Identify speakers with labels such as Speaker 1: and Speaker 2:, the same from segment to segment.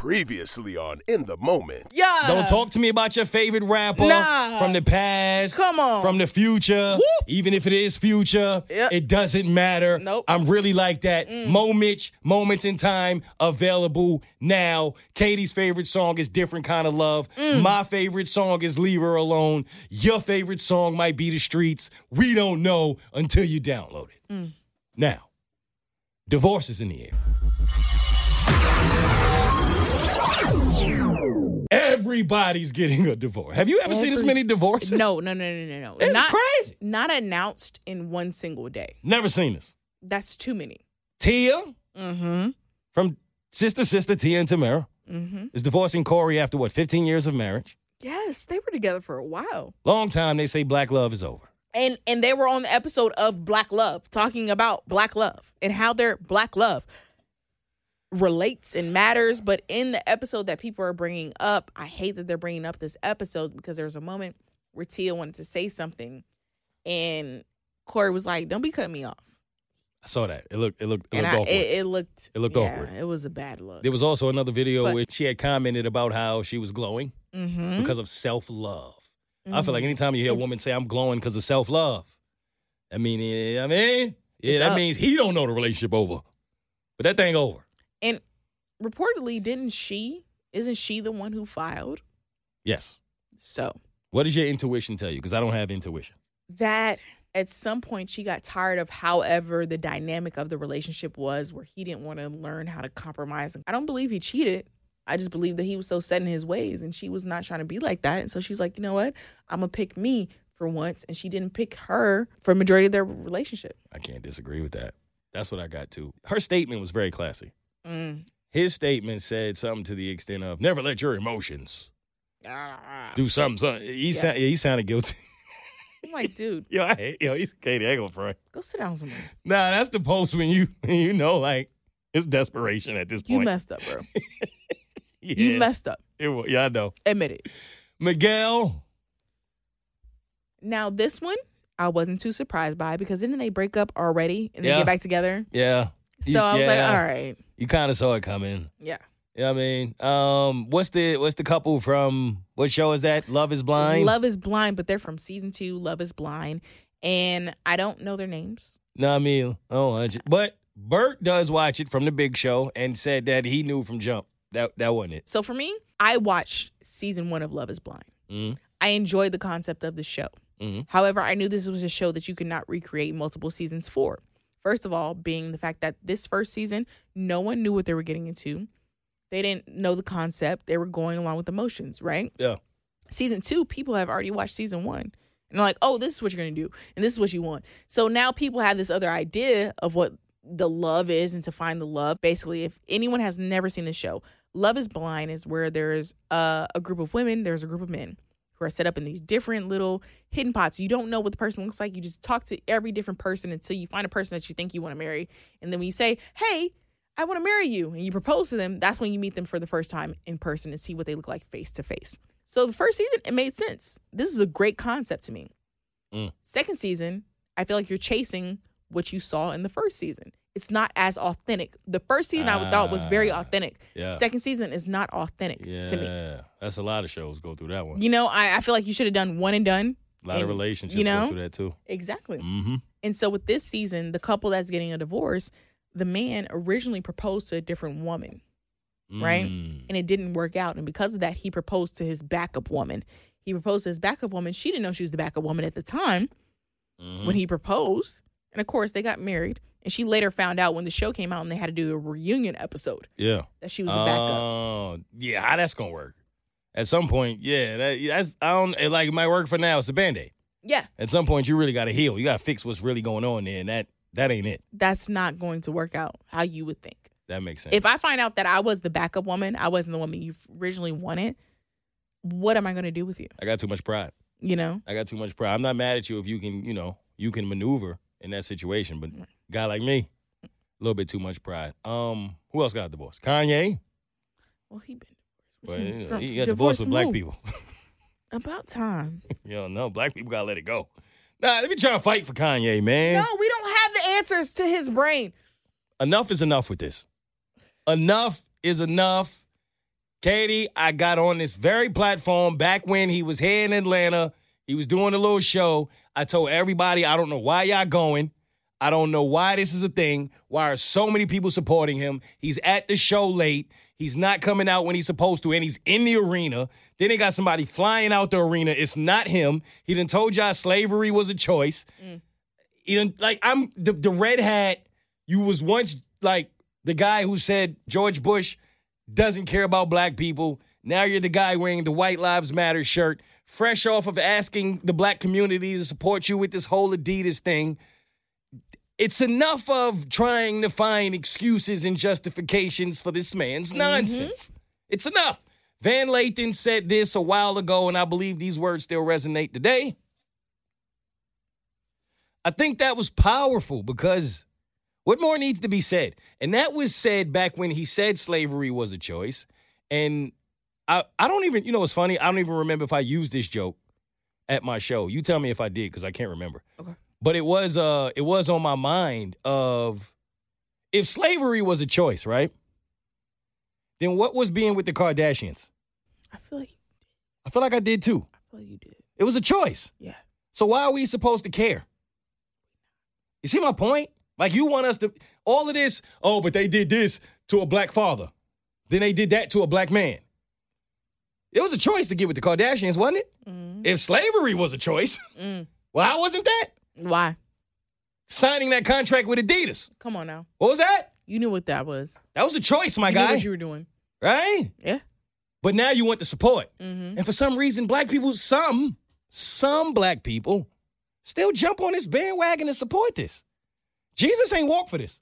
Speaker 1: Previously on In the Moment.
Speaker 2: Yeah.
Speaker 3: Don't talk to me about your favorite rapper
Speaker 2: Nah.
Speaker 3: from the past.
Speaker 2: Come on.
Speaker 3: From the future.
Speaker 2: Whoop.
Speaker 3: Even if it is future,
Speaker 2: Yep.
Speaker 3: it doesn't matter.
Speaker 2: Nope.
Speaker 3: I'm really like that. Mm. Mo Mitch, moments in time, available now. Keity's favorite song is Different Kind of Love. Mm. My favorite song is Leave Her Alone. Your favorite song might be The Streets. We don't know until you download it. Mm. Now, divorce is in the air. Everybody's getting a divorce. Have you ever seen this
Speaker 2: Every-
Speaker 3: many divorces?
Speaker 2: No, no, no, no, no, no.
Speaker 3: It's
Speaker 2: not,
Speaker 3: crazy.
Speaker 2: Not announced in one single day.
Speaker 3: Never seen this.
Speaker 2: That's too many.
Speaker 3: Tia
Speaker 2: Mm-hmm.
Speaker 3: from Sister Sister Tia and Tamera
Speaker 2: Mm-hmm.
Speaker 3: is divorcing Cory after what, 15 years of marriage?
Speaker 2: Yes, they were together for a while.
Speaker 3: Long time they say black love is over.
Speaker 2: And and they were on the episode of Black Love, talking about black love and how their black love relates and matters. But in the episode that people are bringing up, I hate that they're bringing up this episode because there was a moment where Tia wanted to say something, and Cory was like, "Don't be cutting me off."
Speaker 3: I saw that. It looked it looked it
Speaker 2: and
Speaker 3: looked
Speaker 2: I,
Speaker 3: awkward.
Speaker 2: it, it looked
Speaker 3: It looked
Speaker 2: yeah,
Speaker 3: awkward.
Speaker 2: It was a bad look.
Speaker 3: there was also another video
Speaker 2: But-
Speaker 3: where she had commented about how she was glowing
Speaker 2: mm-hmm.
Speaker 3: because of self love. I feel like anytime you hear a woman say I'm glowing because of self love, I mean, yeah, I mean, yeah, that
Speaker 2: up.
Speaker 3: means he don't know the relationship over, but that thing over.
Speaker 2: And reportedly, didn't she? Isn't she the one who filed?
Speaker 3: Yes.
Speaker 2: So
Speaker 3: What does your intuition tell you? Because I don't have intuition.
Speaker 2: that at some point she got tired of however the dynamic of the relationship was where he didn't want to learn how to compromise i don't believe he cheated i just believe that he was so set in his ways and she was not trying to be like that and so she's like you know what i'm gonna pick me for once and she didn't pick her for majority of their relationship
Speaker 3: I can't disagree with that. That's what I got too. Her statement was very classy.
Speaker 2: Mm.
Speaker 3: His statement said something to the extent of "Never let your emotions
Speaker 2: Ah.
Speaker 3: do something." something. He,
Speaker 2: Yeah.
Speaker 3: sound, yeah, he sounded guilty.
Speaker 2: i'm like dude
Speaker 3: yo, I hate yo. He's Keity. I ain't gonna front.
Speaker 2: go sit down somewhere
Speaker 3: Nah, that's the post when you you know like it's desperation at this point.
Speaker 2: you messed up bro
Speaker 3: yeah.
Speaker 2: you messed up
Speaker 3: It yeah, I know.
Speaker 2: admit it
Speaker 3: Miguel.
Speaker 2: now this one i wasn't too surprised by because didn't they break up already and then
Speaker 3: Yeah.
Speaker 2: get back together
Speaker 3: Yeah.
Speaker 2: So I was like, all right,
Speaker 3: You kind of saw it coming.
Speaker 2: yeah.
Speaker 3: Yeah, I mean, um, what's the what's the couple from what show is that? Love is blind.
Speaker 2: Love is Blind, but they're from season two. Love is Blind, and I don't know their names.
Speaker 3: No, I mean, oh, but Bert does watch it from the Big Show and said that he knew from jump that that wasn't it.
Speaker 2: So for me, I watched season one of Love is Blind.
Speaker 3: Mhm.
Speaker 2: I enjoyed the concept of the show.
Speaker 3: Mhm.
Speaker 2: However, I knew this was a show that you could not recreate multiple seasons for. First of all, being the fact that this first season, no one knew what they were getting into. They didn't know the concept. They were going along with emotions, right?
Speaker 3: Yeah.
Speaker 2: season two, people have already watched season one. And they're like, oh, this is what you're going to do. And this is what you want. So now people have this other idea of what the love is and to find the love. Basically, if anyone has never seen the show, Love is Blind is where there's a, a group of women, there's a group of men who are set up in these different little hidden pots. You don't know what the person looks like. You just talk to every different person until you find a person that you think you want to marry. And then when you say, hey, I want to marry you, and you propose to them, that's when you meet them for the first time in person and see what they look like face to face. So the first season, it made sense. This is a great concept to me.
Speaker 3: Mm.
Speaker 2: Second season, I feel like you're chasing what you saw in the first season. It's not as authentic. The first season I thought was very
Speaker 3: Ah,
Speaker 2: authentic.
Speaker 3: yeah.
Speaker 2: Second season is not authentic
Speaker 3: Yeah,
Speaker 2: to me.
Speaker 3: that's a lot of shows go through that one.
Speaker 2: You know, I, I feel like you should have done one and done.
Speaker 3: a lot of relationships
Speaker 2: you know,
Speaker 3: go through that too.
Speaker 2: Exactly.
Speaker 3: Mm-hmm.
Speaker 2: And so with this season, the couple that's getting a divorce, the man originally proposed to a different woman, right?
Speaker 3: Mm.
Speaker 2: And it didn't work out. And because of that, he proposed to his backup woman. he proposed to his backup woman. She didn't know she was the backup woman at the time
Speaker 3: Mm-hmm.
Speaker 2: when he proposed. And of course, they got married. And she later found out when the show came out and they had to do a reunion episode
Speaker 3: Yeah.
Speaker 2: that she was the backup.
Speaker 3: Oh, yeah, how that's gonna work? At some point, yeah, that, that's I don't it, like it might work for now. It's a band aid.
Speaker 2: Yeah,
Speaker 3: At some point, you really got to heal. You got to fix what's really going on there, and that that ain't it.
Speaker 2: that's not going to work out how you would think.
Speaker 3: That makes sense.
Speaker 2: If I find out that I was the backup woman, I wasn't the woman you originally wanted, what am I going to do with you?
Speaker 3: I got too much pride.
Speaker 2: You know?
Speaker 3: I got too much pride. I'm not mad at you if you can, you know, you can maneuver in that situation. But guy like me, a little bit too much pride. Um, who else got divorced? Kanye.
Speaker 2: Well, he been
Speaker 3: But
Speaker 2: divorced.
Speaker 3: you know, he got divorced with black people.
Speaker 2: About time.
Speaker 3: you don't know. Black people gotta let it go. Nah, let me try to fight for Kanye, man.
Speaker 2: No, we don't have the answers to his brain.
Speaker 3: enough is enough with this. Enough is enough. Keity, I got on this very platform back when he was here in Atlanta. He was doing a little show. I told everybody, I don't know why y'all going. I don't know why this is a thing. Why are so many people supporting him? He's at the show late. He's not coming out when he's supposed to, and he's in the arena. Then they got somebody flying out the arena. It's not him. He done told y'all slavery was a choice. Mm. He done, like I'm the, the red hat. You was once like the guy who said George Bush doesn't care about black people. Now you're the guy wearing the White Lives Matter shirt, fresh off of asking the black community to support you with this whole Adidas thing. It's enough of trying to find excuses and justifications for this man's mm-hmm. nonsense. It's enough. Van Lathan said this a while ago, and I believe these words still resonate today. I think that was powerful because what more needs to be said? And that was said back when he said slavery was a choice. And I, I don't even, you know, it's funny? I don't even remember if I used this joke at my show. You tell me if I did because I can't remember.
Speaker 2: Okay.
Speaker 3: But it was, uh, it was on my mind of if slavery was a choice, right? Then what was being with the Kardashians?
Speaker 2: I feel like
Speaker 3: I feel like I did too.
Speaker 2: I feel like you did.
Speaker 3: It was a choice.
Speaker 2: Yeah.
Speaker 3: So why are we supposed to care? You see my point? Like you want us to all of this, oh, but they did this to a black father. Then they did that to a black man. It was a choice to get with the Kardashians, wasn't it? If slavery was a choice,
Speaker 2: Mm.
Speaker 3: well, how wasn't that?
Speaker 2: Why?
Speaker 3: Signing that contract with Adidas.
Speaker 2: Come on now.
Speaker 3: What was that?
Speaker 2: You knew what that was.
Speaker 3: That was a choice, my guy.
Speaker 2: you knew
Speaker 3: guy.
Speaker 2: what you were doing.
Speaker 3: right?
Speaker 2: Yeah.
Speaker 3: But now you want the support.
Speaker 2: Mm-hmm.
Speaker 3: And for some reason, black people, some, some black people still jump on this bandwagon and support this. Jesus ain't walk for this.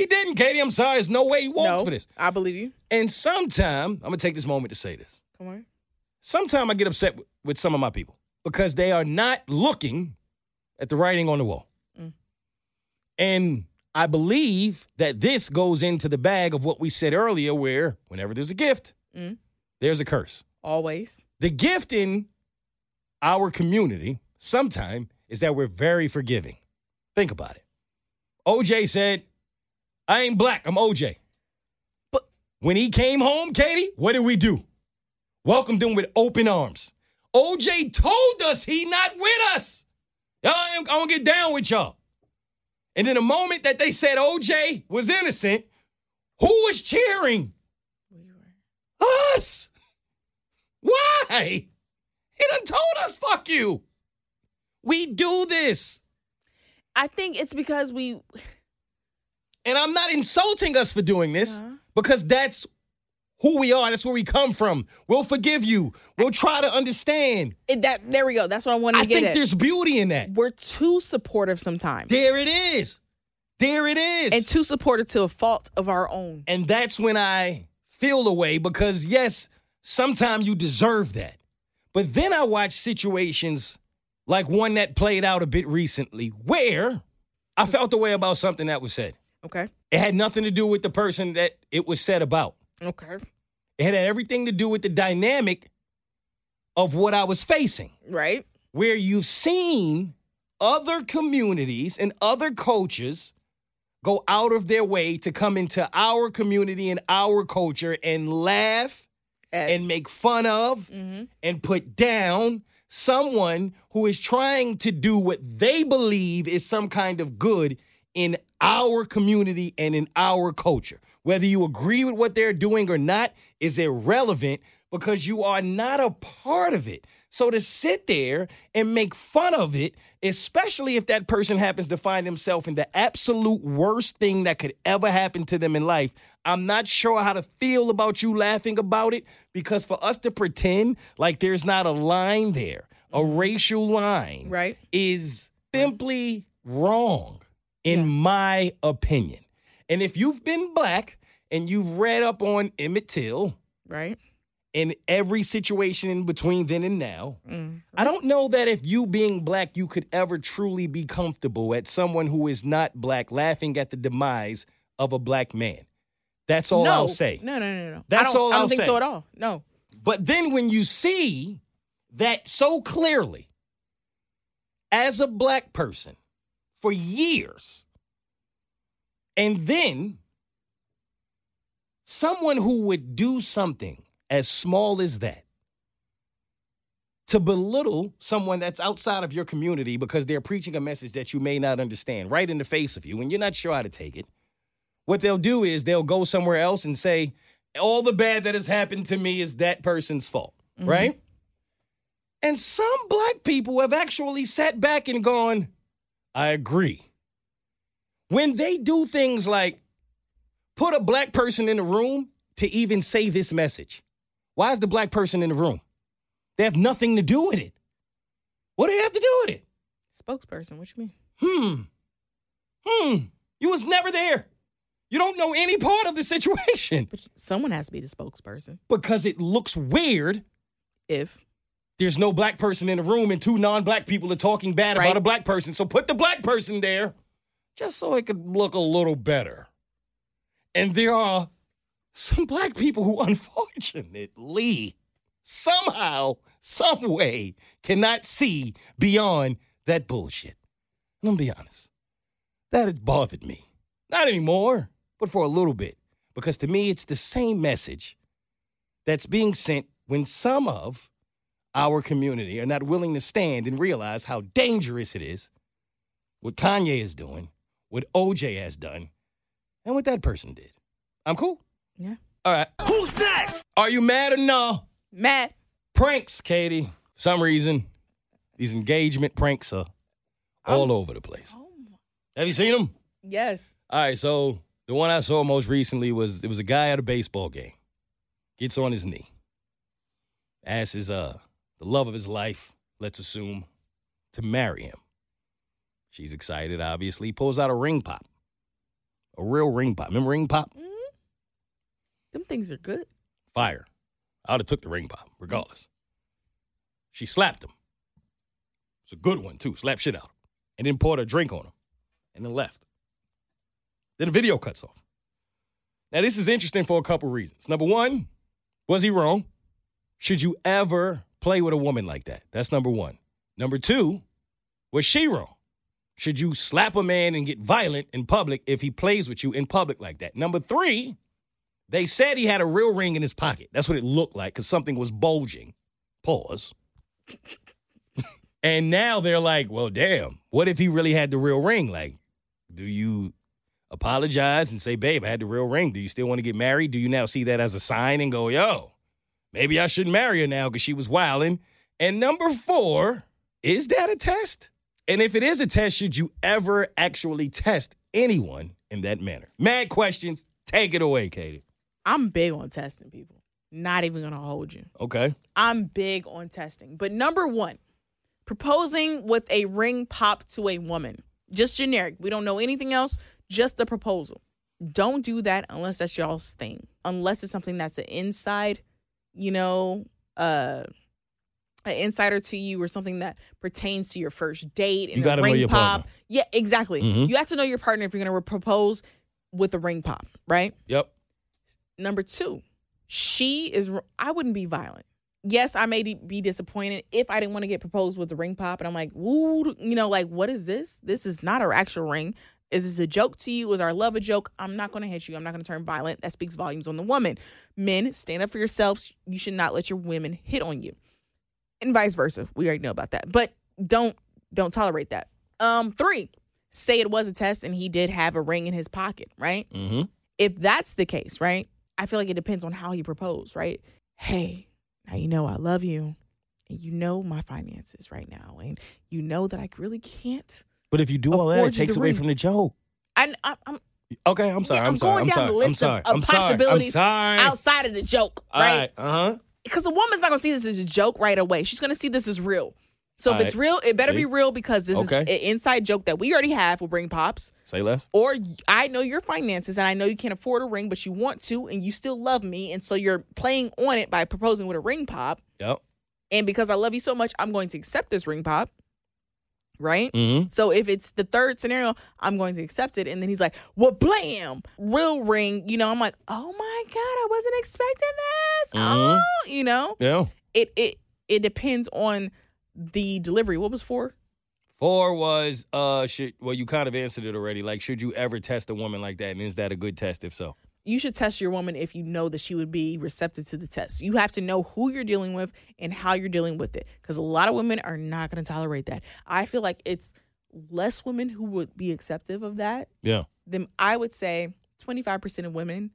Speaker 3: He didn't, Keity. I'm sorry. There's no way he walked
Speaker 2: no,
Speaker 3: for this.
Speaker 2: I believe you.
Speaker 3: And sometime, I'm going to take this moment to say this.
Speaker 2: Come on.
Speaker 3: Sometime I get upset with, with some of my people because they are not looking at the writing on the wall.
Speaker 2: Mm.
Speaker 3: And I believe that this goes into the bag of what we said earlier, where whenever there's a gift,
Speaker 2: Mm.
Speaker 3: there's a curse.
Speaker 2: Always.
Speaker 3: The gift in our community sometime is that we're very forgiving. Think about it. OJ said, I ain't black, I'm OJ. But when he came home, Keity, what did we do? Welcomed him with open arms. OJ told us he not with us. Y'all, I'm gonna get down with y'all. And in the moment that they said OJ was innocent, who was cheering? We were. Us. Why? He done told us, fuck you. We do this.
Speaker 2: I think it's because we
Speaker 3: And I'm not insulting us for doing this
Speaker 2: Uh-huh.
Speaker 3: because that's who we are. That's where we come from. We'll forgive you. We'll try to understand.
Speaker 2: it, that there we go. That's what I wanted
Speaker 3: I
Speaker 2: to get I
Speaker 3: think
Speaker 2: at.
Speaker 3: there's beauty in that.
Speaker 2: We're too supportive sometimes.
Speaker 3: There it is. There it is.
Speaker 2: and too supportive to a fault of our own.
Speaker 3: And that's when I feel the way because, yes, sometimes you deserve that. But then I watch situations like one that played out a bit recently where I felt the way about something that was said.
Speaker 2: Okay.
Speaker 3: It had nothing to do with the person that it was said about,
Speaker 2: Okay.
Speaker 3: it had everything to do with the dynamic of what I was facing
Speaker 2: Right.
Speaker 3: where you've seen other communities and other coaches go out of their way to come into our community and our culture and laugh
Speaker 2: At-
Speaker 3: and make fun of
Speaker 2: Mhm.
Speaker 3: and put down someone who is trying to do what they believe is some kind of good in our community and in our culture. Whether you agree with what they're doing or not is irrelevant because you are not a part of it. So to sit there and make fun of it, especially if that person happens to find himself in the absolute worst thing that could ever happen to them in life, I'm not sure how to feel about you laughing about it because for us to pretend like there's not a line there, a mm-hmm. racial line,
Speaker 2: Right.
Speaker 3: is simply wrong, in my opinion. And if you've been black and you've read up on Emmett Till
Speaker 2: Right.
Speaker 3: in every situation in between then and now, mm, I don't know that if you being black, you could ever truly be comfortable at someone who is not black laughing at the demise of a black man. That's all
Speaker 2: no.
Speaker 3: I'll say.
Speaker 2: No, no, no, no.
Speaker 3: That's
Speaker 2: I don't,
Speaker 3: all
Speaker 2: I don't
Speaker 3: I'll
Speaker 2: think
Speaker 3: say.
Speaker 2: so at all. No.
Speaker 3: But then when you see that so clearly as a black person for years, and then someone who would do something as small as that to belittle someone that's outside of your community because they're preaching a message that you may not understand right in the face of you and you're not sure how to take it. What they'll do is they'll go somewhere else and say, all the bad that has happened to me is that person's fault, mm-hmm. right? And some black people have actually sat back and gone, I agree. When they do things like put a black person in the room to even say this message, why is the black person in the room? They have nothing to do with it. What do they have to do with it?
Speaker 2: Spokesperson. What you mean?
Speaker 3: Hmm. Hmm. You was never there. You don't know any part of the situation
Speaker 2: But someone has to be the spokesperson.
Speaker 3: because it looks weird.
Speaker 2: If
Speaker 3: There's no black person in the room and two non-black people are talking bad
Speaker 2: Right.
Speaker 3: about a black person. So put the black person there just so it could look a little better. And there are some black people who unfortunately somehow, some way cannot see beyond that bullshit. And I'm gonna be honest. That has bothered me. Not anymore, but for a little bit. Because to me, it's the same message that's being sent when some of our community are not willing to stand and realize how dangerous it is, what Kanye is doing, what OJ has done, and what that person did. I'm cool.
Speaker 2: yeah,
Speaker 3: All right. Who's next? Are you mad or no?
Speaker 2: Mad.
Speaker 3: Pranks, Keity. For some reason, these engagement pranks are all over the place.
Speaker 2: Oh
Speaker 3: Have you seen them?
Speaker 2: Yes.
Speaker 3: All right, so the one I saw most recently was it was a guy at a baseball game. Gets on his knee. Asks his uh the love of his life, let's assume, to marry him. She's excited, obviously. Pulls out a ring pop. A real ring pop. Remember ring pop? Mm-hmm.
Speaker 2: Them things are good.
Speaker 3: Fire. I would have took the ring pop, regardless. She slapped him. It's a good one, too. Slapped shit out. of him. And then poured a drink on him. And then left. Then the video cuts off. Now, this is interesting for a couple reasons. Number one, was he wrong? Should you ever play with a woman like that? That's number one. Number two, was she wrong? Should you slap a man and get violent in public if he plays with you in public like that? Number three, they said he had a real ring in his pocket. That's what it looked like because something was bulging. Pause. and now they're like, well, damn, what if he really had the real ring? Like, do you apologize and say, babe, I had the real ring? Do you still want to get married? Do you now see that as a sign and go, yo, maybe I shouldn't marry her now because she was wilding? And number four, is that a test? And if it is a test, should you ever actually test anyone in that manner? Mad questions. Take it away, Keity.
Speaker 2: I'm big on testing people. Not even gonna hold you.
Speaker 3: Okay.
Speaker 2: I'm big on testing. But number one, proposing with a ring pop to a woman. Just generic. We don't know anything else, just the proposal. Don't do that unless that's y'all's thing. Unless it's something that's an inside, you know, uh an insider to you or something that pertains to your first date and
Speaker 3: You
Speaker 2: a
Speaker 3: gotta know
Speaker 2: ring
Speaker 3: your
Speaker 2: pop.
Speaker 3: partner.
Speaker 2: Yeah, exactly.
Speaker 3: Mhm.
Speaker 2: You have to know your partner if you're gonna propose with a ring pop, right?
Speaker 3: Yep.
Speaker 2: Number two, she is. I wouldn't be violent. Yes, I may be disappointed if I didn't want to get proposed with the ring pop, and I'm like, woo, you know, like what is this? This is not our actual ring. Is this a joke to you? Is our love a joke? I'm not going to hit you. I'm not going to turn violent. That speaks volumes on the woman. Men, stand up for yourselves. You should not let your women hit on you, and vice versa. We already know about that, but don't don't tolerate that. Um, three, say it was a test and he did have a ring in his pocket, right?
Speaker 3: Mm-hmm.
Speaker 2: if that's the case, right? I feel like it depends on how he proposed, right? Hey, now you know I love you, and you know my finances right now, and you know that I really can't.
Speaker 3: But if you do all that, it takes away from the joke.
Speaker 2: I, I, I'm
Speaker 3: Okay, I'm sorry.
Speaker 2: Yeah,
Speaker 3: I'm,
Speaker 2: I'm
Speaker 3: sorry.
Speaker 2: going
Speaker 3: I'm
Speaker 2: down
Speaker 3: sorry.
Speaker 2: the
Speaker 3: I'm
Speaker 2: list of-
Speaker 3: sorry.
Speaker 2: of
Speaker 3: I'm sorry.
Speaker 2: possibilities
Speaker 3: I'm sorry.
Speaker 2: outside of the joke, right?
Speaker 3: right. Uh huh.
Speaker 2: because a woman's not gonna see this as a joke right away. She's gonna see this as real. So if
Speaker 3: All
Speaker 2: it's
Speaker 3: right.
Speaker 2: real, it better
Speaker 3: See?
Speaker 2: be real because this is
Speaker 3: Okay.
Speaker 2: an inside joke that we already have with Ring Pops.
Speaker 3: Say less.
Speaker 2: Or I know your finances and I know you can't afford a ring, but you want to and you still love me. And so you're playing on it by proposing with a ring pop.
Speaker 3: Yep.
Speaker 2: And because I love you so much, I'm going to accept this ring pop. Right?
Speaker 3: Mm-hmm.
Speaker 2: So if it's the third scenario, I'm going to accept it. And then he's like, well, blam, real ring. You know, I'm like, oh my God, I wasn't expecting this.
Speaker 3: Mhm.
Speaker 2: Oh, you know,
Speaker 3: Yeah.
Speaker 2: it it it depends on the delivery. What was four?
Speaker 3: Four was uh should well you kind of answered it already. Like should you ever test a woman like that, and is that a good test? If so,
Speaker 2: You should test your woman if you know that she would be receptive to the test. You have to know who you're dealing with and how you're dealing with it. Because a lot of women are not going to tolerate that. I feel like it's less women who would be acceptive of that
Speaker 3: yeah.
Speaker 2: then I would say 25% of women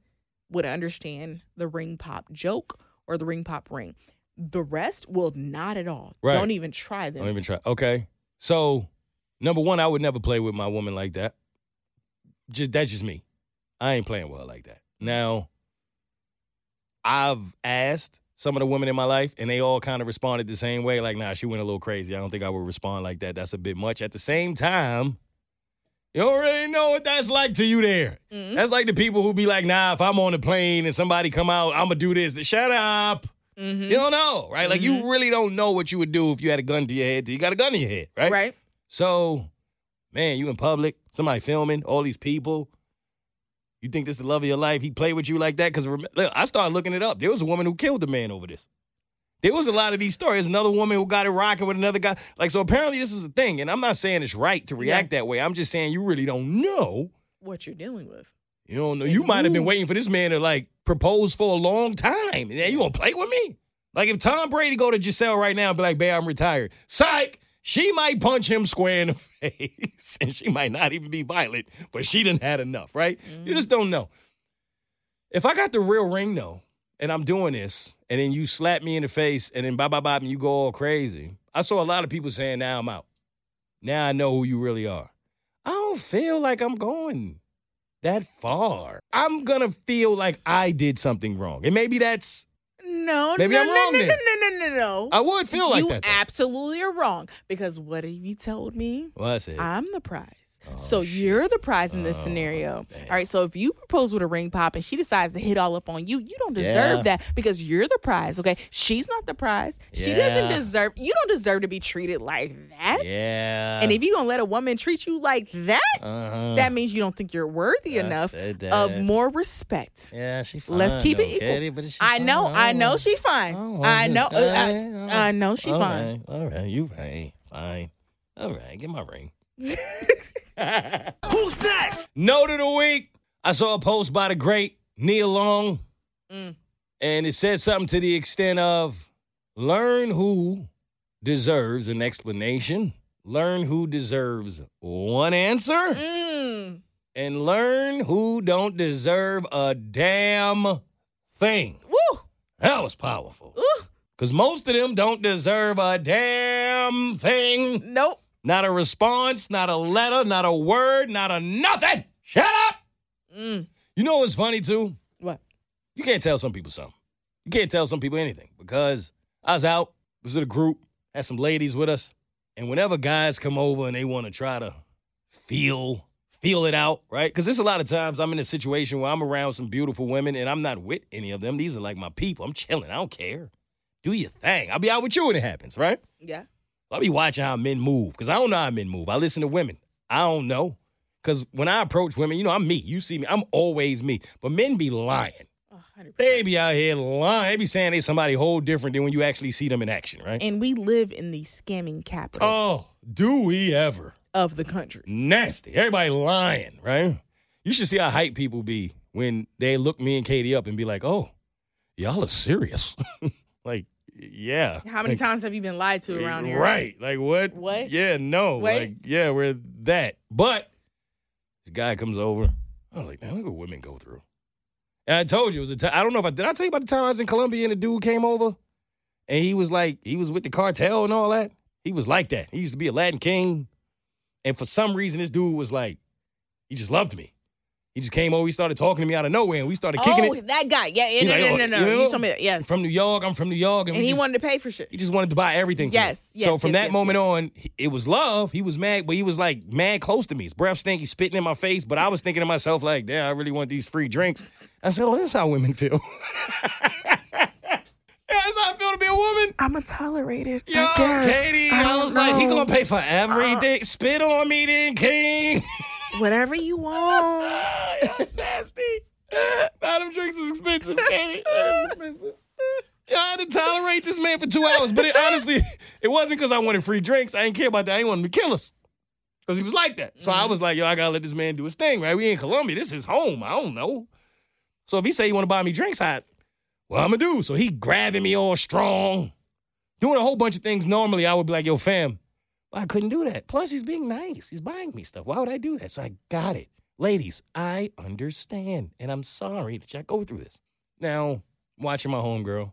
Speaker 2: would understand the ring pop joke or the ring pop ring. The rest will not at all.
Speaker 3: Right.
Speaker 2: Don't even try them.
Speaker 3: Don't even try. Okay. So, number one, I would never play with my woman like that. Just that's just me. I ain't playing with her like that. Now, I've asked some of the women in my life, and they all kind of responded the same way. Like, nah, she went a little crazy. I don't think I would respond like that. That's a bit much. At the same time, you don't know what that's like to you there. That's like the people who be like, nah, if I'm on the plane and somebody come out, I'm gonna do this. Shut up.
Speaker 2: Mm-hmm.
Speaker 3: You don't know, right? Like you really don't know what you would do if you had a gun to your head. You got a gun to your head, right?
Speaker 2: Right?
Speaker 3: So, man, you in public, somebody filming, all these people. You think this is the love of your life? He played with you like that? Because I started looking it up. There was a woman who killed a man over this. There was a lot of these stories. Another woman who got it rocking with another guy. Like, so apparently this is a thing. And I'm not saying it's right to react that way. I'm just saying you really don't know.
Speaker 2: What you're dealing with.
Speaker 3: You don't know. You might have been waiting for this man to like propose for a long time. And you gonna play with me? Like if Tom Brady go to Gisele right now and be like, babe, I'm retired. Psych! She might punch him square in the face. And she might not even be violent, but she didn't had enough, right? You just don't know. If I got the real ring though, and I'm doing this, and then you slap me in the face and then bop bop bop and you go all crazy. I saw a lot of people saying, now I'm out. Now I know who you really are. I don't feel like I'm going that far. I'm gonna feel like I did something wrong. And maybe that's
Speaker 2: No,
Speaker 3: Maybe
Speaker 2: no,
Speaker 3: I'm
Speaker 2: no,
Speaker 3: wrong
Speaker 2: no, no, no, no, no, no.
Speaker 3: I would feel like
Speaker 2: you
Speaker 3: that. though.
Speaker 2: absolutely are wrong. Because what have you told me?
Speaker 3: Well, that's it.
Speaker 2: I'm the prize.
Speaker 3: Oh,
Speaker 2: so
Speaker 3: shit.
Speaker 2: you're the prize in this
Speaker 3: Oh,
Speaker 2: scenario.
Speaker 3: damn.
Speaker 2: All right. So if you propose with a ring pop and she decides to hit all up on you, you don't deserve
Speaker 3: Yeah.
Speaker 2: that because you're the prize. Okay. She's not the prize. She doesn't deserve. You don't deserve to be treated like that.
Speaker 3: yeah.
Speaker 2: And if you're gonna let a woman treat you like that,
Speaker 3: uh-huh.
Speaker 2: that means you don't think you're worthy
Speaker 3: I
Speaker 2: enough of more respect.
Speaker 3: yeah, she fine.
Speaker 2: Let's keep it equal.
Speaker 3: Keity, but she
Speaker 2: I know. I know she fine.
Speaker 3: I
Speaker 2: I know, uh, I, I know she
Speaker 3: all
Speaker 2: fine.
Speaker 3: right, All right, you right. Fine. All right, get my ring.
Speaker 1: Who's next?
Speaker 3: Note of the week. I saw a post by the great Neil Long,
Speaker 2: Mm.
Speaker 3: and it said something to the extent of learn who deserves an explanation, learn who deserves one answer,
Speaker 2: Mm.
Speaker 3: and learn who don't deserve a damn thing.
Speaker 2: Woo.
Speaker 3: That was powerful. Because most of them don't deserve a damn thing.
Speaker 2: Nope.
Speaker 3: Not a response, not a letter, not a word, not a nothing. Shut up.
Speaker 2: Mm.
Speaker 3: You know what's funny too?
Speaker 2: What?
Speaker 3: You can't tell some people something. You can't tell some people anything because I was out, was at a group, had some ladies with us, and whenever guys come over and they want to try to feel feel it out, right? Because there's a lot of times I'm in a situation where I'm around some beautiful women and I'm not with any of them. These are like my people. I'm chilling. I don't care. Do your thing. I'll be out with you when it happens, right?
Speaker 2: Yeah.
Speaker 3: I'll be watching how men move because I don't know how men move. I listen to women. I don't know. Because when I approach women, you know, I'm me. You see me. I'm always me. But men be lying.
Speaker 2: Oh, 100%.
Speaker 3: They be out here lying. They be saying they somebody whole different than when you actually see them in action, right?
Speaker 2: And we live in the scamming capital
Speaker 3: Oh, do we ever?
Speaker 2: of the country.
Speaker 3: Nasty. Everybody lying, right? You should see how hype people be when they look me and Keity up and be like, oh, y'all are serious. like, yeah.
Speaker 2: How many
Speaker 3: Like,
Speaker 2: times have you been lied to around here?
Speaker 3: Right. Like what?
Speaker 2: What?
Speaker 3: Yeah, no.
Speaker 2: What?
Speaker 3: Like, yeah, we're that. But this guy comes over. I was like, man, look what women go through. And I told you it was a time. I don't know if I did I tell you about the time I was in Colombia and the dude came over and he was like, he was with the cartel and all that. He was like that. He used to be a Latin king. And for some reason, this dude was like, he just loved me. He just came over, he started talking to me out of nowhere, and we started kicking
Speaker 2: oh,
Speaker 3: it.
Speaker 2: that guy. Yeah, yeah no,
Speaker 3: like,
Speaker 2: no,
Speaker 3: oh,
Speaker 2: no, no,
Speaker 3: you
Speaker 2: You told me that. Yes.
Speaker 3: From New York, I'm from New York.
Speaker 2: and
Speaker 3: we
Speaker 2: he
Speaker 3: just-
Speaker 2: wanted to pay for shit.
Speaker 3: He just wanted to buy everything. for me.
Speaker 2: Yes,
Speaker 3: so from
Speaker 2: yes,
Speaker 3: that
Speaker 2: yes,
Speaker 3: moment
Speaker 2: yes.
Speaker 3: on, it was love. He was mad, but he was like mad close to me. His breath stank. He's spitting in my face. But I was thinking to myself, like, damn, I really want these free drinks. I said, oh, this is how women feel. yeah, that's how I feel to be a woman.
Speaker 2: I'm a tolerated.
Speaker 3: Yo, Keity, I, was like, he gonna pay for everything. Uh, Spit on me, then, King.
Speaker 2: whatever you want.
Speaker 3: That's nasty. Bottom drinks is expensive, Keity. Expensive. Yeah, I had to tolerate this man for two hours, but it, honestly, it wasn't because I wanted free drinks. I didn't care about that. I didn't want him to kill us because he was like that. So I mm-hmm. was like, yo, I gotta let this man do his thing, right? We in Colombia. This is home. I don't know. So if he say he want to buy me drinks, I, well, I'm gonna do. So he grabbing me all strong, doing a whole bunch of things. Normally, I would be like, yo, fam, I couldn't do that. Plus, he's being nice. He's buying me stuff. Why would I do that? So I got it. Ladies, I understand. And I'm sorry that y'all go through this. Now, watching my homegirl,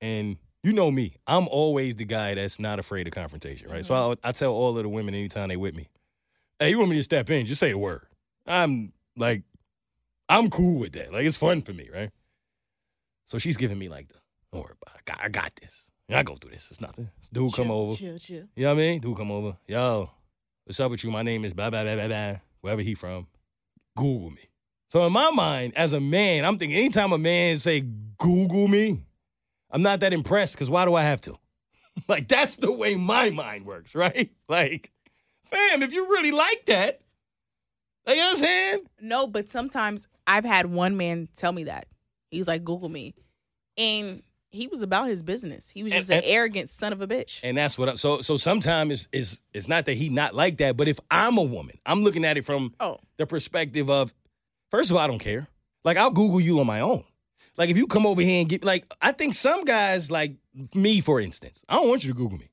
Speaker 3: and you know me, I'm always the guy that's not afraid of confrontation, right? So mm-hmm. I, I tell all of the women anytime they with me, hey, you want me to step in? Just say the word. I'm like, I'm cool with that. Like, it's fun for me, right? So she's giving me like the, don't worry about it. I got, I got this. I go through this. It's nothing. This dude come over.
Speaker 2: Chill, chill.
Speaker 3: You know what I mean? Dude come over. Yo, what's up with you? My name is blah, blah, blah, blah, blah. Wherever he from. Google me. So in my mind, as a man, I'm thinking anytime a man say Google me, I'm not that impressed because why do I have to? like that's the way my mind works, right? Like, fam, if you really like that, like, you know what I'm saying?
Speaker 2: No, but sometimes I've had one man tell me that. He's like, Google me. And he was about his business. He was
Speaker 3: And-
Speaker 2: just an
Speaker 3: and-
Speaker 2: arrogant son of a bitch.
Speaker 3: And that's what I'm, so so sometimes it's, it's it's not that he not like that, but if I'm a woman, I'm looking at it from
Speaker 2: oh,
Speaker 3: the perspective of, first of all, I don't care. Like I'll Google you on my own. Like if you come over here and get like, I think some guys like me, for instance, I don't want you to Google me.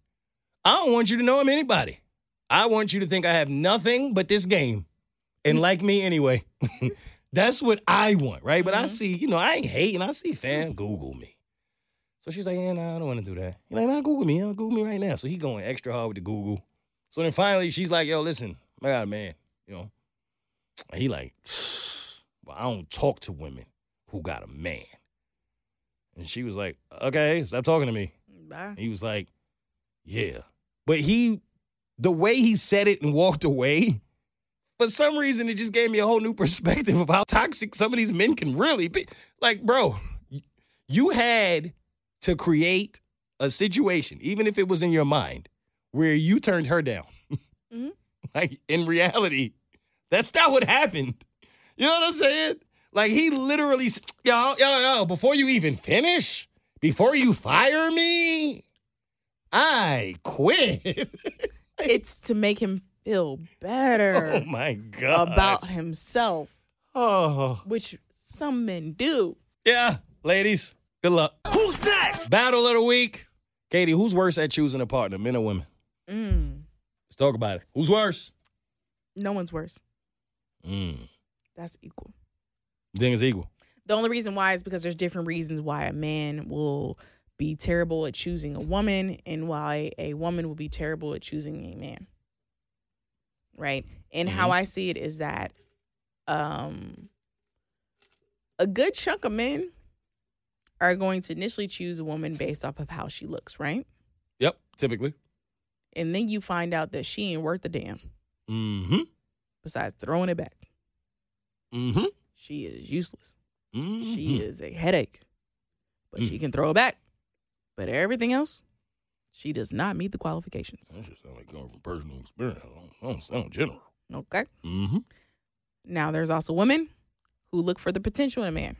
Speaker 3: I don't want you to know I'm anybody. I want you to think I have nothing but this game and mm-hmm. like me anyway. That's what I want, right? But I mm-hmm. see, you know, I ain't hating. I see fam Google me. So she's like, yeah, nah, I don't want to do that. He's like, nah, Google me. Huh? Google me right now. So he going extra hard with the Google. So then finally she's like, yo, listen, I got a man, you know. And he like, well, I don't talk to women who got a man. And she was like, okay, stop talking to me.
Speaker 2: bye.
Speaker 3: He was like, yeah. But he, the way he said it and walked away, for some reason, it just gave me a whole new perspective of how toxic some of these men can really be. Like, bro, you had to create a situation, even if it was in your mind, where you turned her down.
Speaker 2: Mhm.
Speaker 3: Like, in reality, that's not what happened. You know what I'm saying? Like, he literally, yo, yo, yo, before you even finish, before you fire me, I quit.
Speaker 2: It's to make him feel better
Speaker 3: oh my God.
Speaker 2: about himself,
Speaker 3: Oh.
Speaker 2: which some men do.
Speaker 3: Yeah, ladies, good luck. Who's next? Battle of the week. Keity, who's worse at choosing a partner, men or women?
Speaker 2: Mm,
Speaker 3: Let's talk about it. Who's worse?
Speaker 2: no one's worse.
Speaker 3: Mm.
Speaker 2: That's equal.
Speaker 3: You think it's equal?
Speaker 2: The only reason why is because there's different reasons why a man will be terrible at choosing a woman and why a woman will be terrible at choosing a man. Right? And how I see it is that um a good chunk of men are going to initially choose a woman based off of how she looks, right?
Speaker 3: Yep, typically.
Speaker 2: And then you find out that she ain't worth a damn
Speaker 3: Mm-hmm.
Speaker 2: besides throwing it back.
Speaker 3: Mm-hmm.
Speaker 2: She is useless.
Speaker 3: mm-hmm.
Speaker 2: She is a headache, but she can throw it back. But everything else, she does not meet the qualifications.
Speaker 3: That just sound like coming from personal experience. I don't, I don't sound general.
Speaker 2: Okay.
Speaker 3: Mm-hmm.
Speaker 2: Now, there's also women who look for the potential in a man.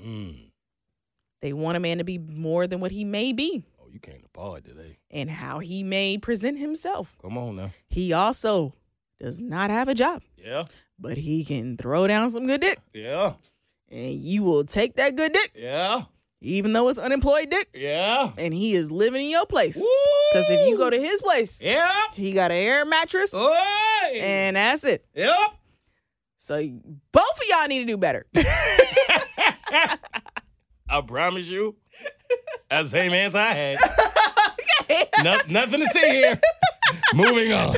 Speaker 3: Mm.
Speaker 2: They want a man to be more than what he may be
Speaker 3: Oh, you came to pod today.
Speaker 2: and how he may present himself.
Speaker 3: Come on now.
Speaker 2: He also does not have a job,
Speaker 3: Yeah.
Speaker 2: but he can throw down some good dick,
Speaker 3: Yeah.
Speaker 2: and you will take that good dick,
Speaker 3: Yeah.
Speaker 2: even though it's unemployed dick,
Speaker 3: Yeah.
Speaker 2: and he is living in your place. Because if you go to his place,
Speaker 3: Yeah.
Speaker 2: he got an air mattress,
Speaker 3: Hey.
Speaker 2: and that's it.
Speaker 3: Yep.
Speaker 2: So both of y'all need to do better.
Speaker 3: I promise you, That's the same answer I had. No- nothing to see here. Moving on.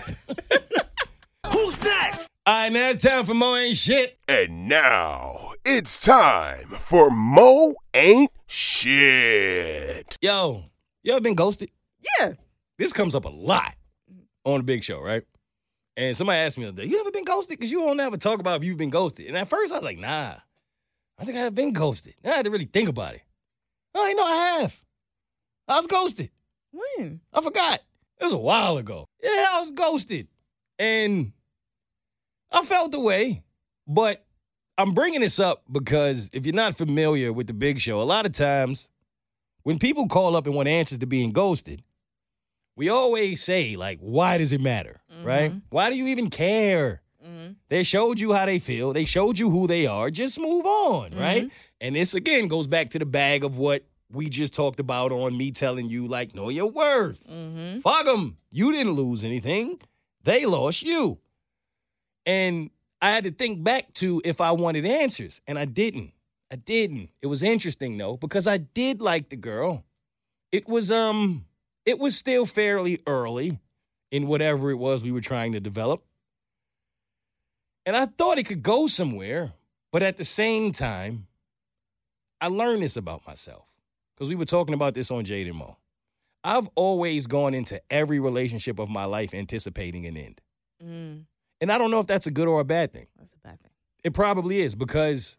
Speaker 1: Who's next?
Speaker 3: All right, now it's time for more ain't shit.
Speaker 1: And now it's time for Mo Ain't Shit.
Speaker 3: Yo, you ever been ghosted?
Speaker 2: Yeah.
Speaker 3: This comes up a lot on the big show, right? And somebody asked me the other day, you ever been ghosted? Because you don't ever talk about if you've been ghosted. And at first I was like, nah, I think I have been ghosted. I had to really think about it. I know I have. I was ghosted.
Speaker 2: When?
Speaker 3: I forgot. It was a while ago. Yeah, I was ghosted. And I felt the way. But I'm bringing this up because if you're not familiar with the big show, a lot of times when people call up and want answers to being ghosted, we always say, like, why does it matter? Right? Mm-hmm. Why do you even care? Mm-hmm. They showed you how they feel. They showed you who they are. Just move on, mm-hmm. right? And this again goes back to the bag of what we just talked about on me telling you, like, know your worth. Mm-hmm. Fuck them. You didn't lose anything. They lost you. And I had to think back to if I wanted answers, and I didn't. I didn't. It was interesting though because I did like the girl. It was um it was still fairly early in whatever it was we were trying to develop. And I thought it could go somewhere, but at the same time, I learned this about myself because we were talking about this on Jade and Mo. I've always gone into every relationship of my life anticipating an end.
Speaker 2: Mm,
Speaker 3: And I don't know if that's a good or a bad thing.
Speaker 2: that's a bad thing.
Speaker 3: It probably is because,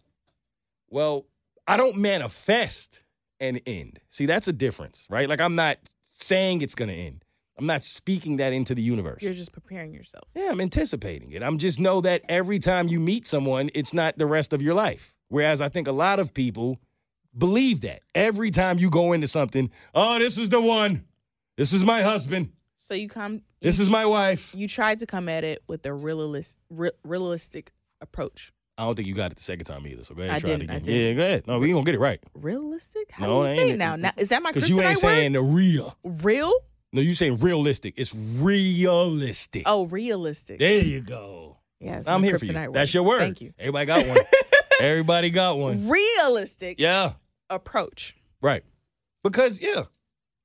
Speaker 3: well, I don't manifest an end. See, that's a difference, right? Like I'm not saying it's going to end. I'm not speaking that into the universe.
Speaker 2: You're just preparing yourself.
Speaker 3: Yeah, I'm anticipating it. I'm just know that every time you meet someone, it's not the rest of your life. Whereas I think a lot of people believe that every time you go into something, oh, this is the one. This is my husband.
Speaker 2: So you come.
Speaker 3: This
Speaker 2: you,
Speaker 3: is my wife.
Speaker 2: You tried to come at it with a realist, re- realistic approach.
Speaker 3: I don't think you got it the second time either. So go ahead
Speaker 2: I
Speaker 3: try it again. Yeah, go ahead. No, we ain't gonna get it right.
Speaker 2: Realistic? How
Speaker 3: No,
Speaker 2: do you say it now? now? Is that my
Speaker 3: Because you ain't saying
Speaker 2: word?
Speaker 3: the real.
Speaker 2: Real?
Speaker 3: No, you saying realistic. It's realistic.
Speaker 2: Oh, realistic.
Speaker 3: There you go.
Speaker 2: Yeah,
Speaker 3: I'm here for you.
Speaker 2: kryptonite
Speaker 3: That's your word.
Speaker 2: Thank you.
Speaker 3: Everybody got one. Everybody got one.
Speaker 2: Realistic
Speaker 3: Yeah.
Speaker 2: approach.
Speaker 3: Right. Because yeah,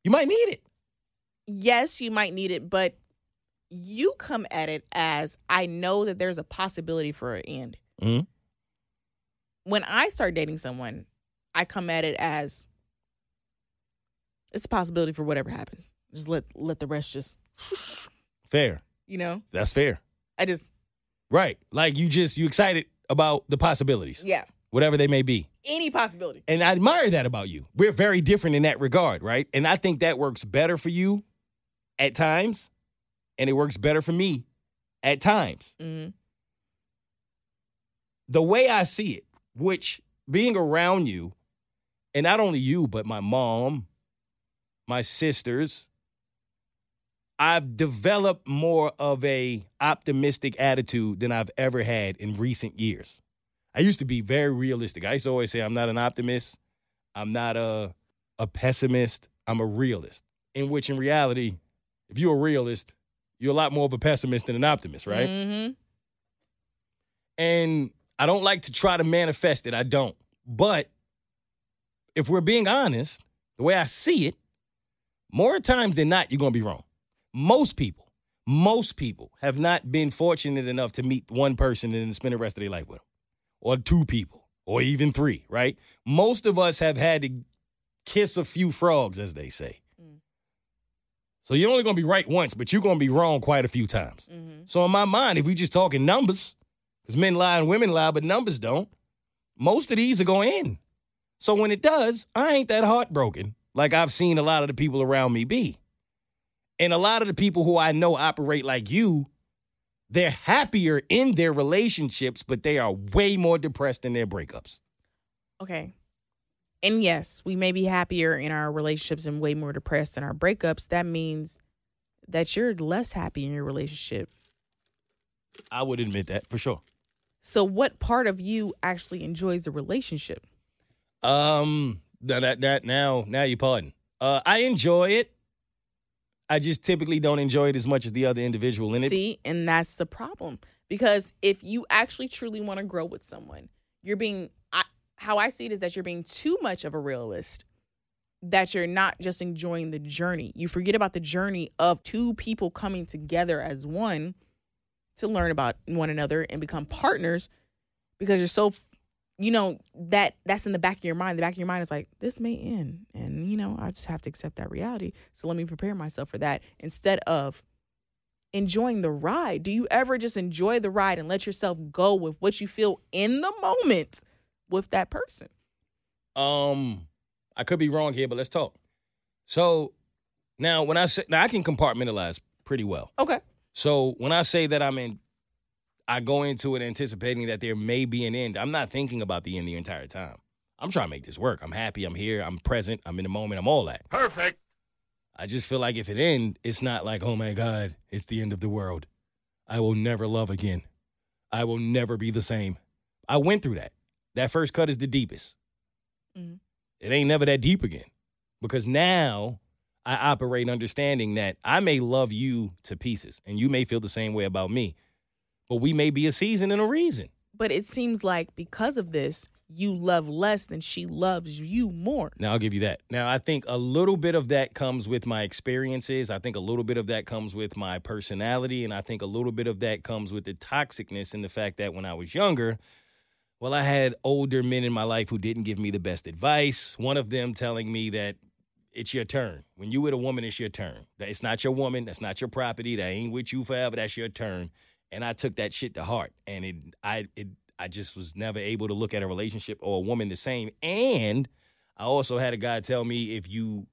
Speaker 3: you might need it.
Speaker 2: Yes, you might need it, but you come at it as I know that there's a possibility for an end.
Speaker 3: Mhm.
Speaker 2: When I start dating someone, I come at it as it's a possibility for whatever happens. Just let let the rest just
Speaker 3: Fair.
Speaker 2: you know.
Speaker 3: That's fair.
Speaker 2: I just
Speaker 3: Right. Like you just you excited about the possibilities,
Speaker 2: yeah,
Speaker 3: whatever they may be.
Speaker 2: any possibility.
Speaker 3: And I admire that about you. We're very different in that regard, right? And I think that works better for you at times, and it works better for me at times.
Speaker 2: hmm
Speaker 3: The way I see it, which being around you, and not only you, but my mom, my sisters, I've developed more of a optimistic attitude than I've ever had in recent years. I used to be very realistic. I used to always say I'm not an optimist. I'm not a a pessimist. I'm a realist. In which in reality, if you're a realist, you're a lot more of a pessimist than an optimist, right?
Speaker 2: hmm
Speaker 3: And I don't like to try to manifest it. I don't. But if we're being honest, the way I see it, more times than not, you're going to be wrong. Most people, most people have not been fortunate enough to meet one person and spend the rest of their life with them, or two people, or even three, right? Most of us have had to kiss a few frogs, as they say. So you're only going to be right once, but you're going to be wrong quite a few times.
Speaker 2: hmm
Speaker 3: So in my mind, if we just talking numbers, because men lie and women lie, but numbers don't, most of these are going in. So when it does, I ain't that heartbroken like I've seen a lot of the people around me be. And a lot of the people who I know operate like you, they're happier in their relationships, but they are way more depressed in their breakups.
Speaker 2: Okay. And yes, we may be happier in our relationships and way more depressed in our breakups. That means that you're less happy in your relationship.
Speaker 3: I would admit that for sure.
Speaker 2: So, what part of you actually enjoys the relationship?
Speaker 3: Um, that that, that now now you pardon. Uh, I enjoy it. I just typically don't enjoy it as much as the other individual in it.
Speaker 2: See, and that's the problem. Because if you actually truly want to grow with someone, you're being, I, how I see it is that you're being too much of a realist that you're not just enjoying the journey. You forget about the journey of two people coming together as one to learn about one another and become partners because you're so you know that that's in the back of your mind. The back of your mind is like this may end. And you know i just have to accept that reality. So let me prepare myself for that instead of enjoying the ride. Do you ever just enjoy the ride and let yourself go with what you feel in the moment with that person?
Speaker 3: Um, I could be wrong here, but let's talk. So now, when I say now, I can compartmentalize pretty well.
Speaker 2: okay.
Speaker 3: So when I say that I'm in, I go into it anticipating that there may be an end. I'm not thinking about the end the entire time. I'm trying to make this work. I'm happy. I'm here. I'm present. I'm in the moment. I'm all that.
Speaker 1: Perfect.
Speaker 3: I just feel like if it ends, it's not like, oh my God, it's the end of the world. I will never love again. I will never be the same. I went through that. That first cut is the deepest.
Speaker 2: Mhm.
Speaker 3: It ain't never that deep again. Because now I operate understanding that I may love you to pieces and you may feel the same way about me. But we may be a season and a reason.
Speaker 2: but it seems like because of this you love less than she loves you more
Speaker 3: Now I'll give you that. Now I think a little bit of that comes with my experiences. I think a little bit of that comes with my personality, and I think a little bit of that comes with the toxicness and the fact that when I was younger, well, I had older men in my life who didn't give me the best advice. One of them telling me that it's your turn. When you with a woman, it's your turn. That it's not your woman. That's not your property. That ain't with you forever. That's your turn. And I took that shit to heart, and it, I, it, I just was never able to look at a relationship or a woman the same. And I also had a guy tell me if you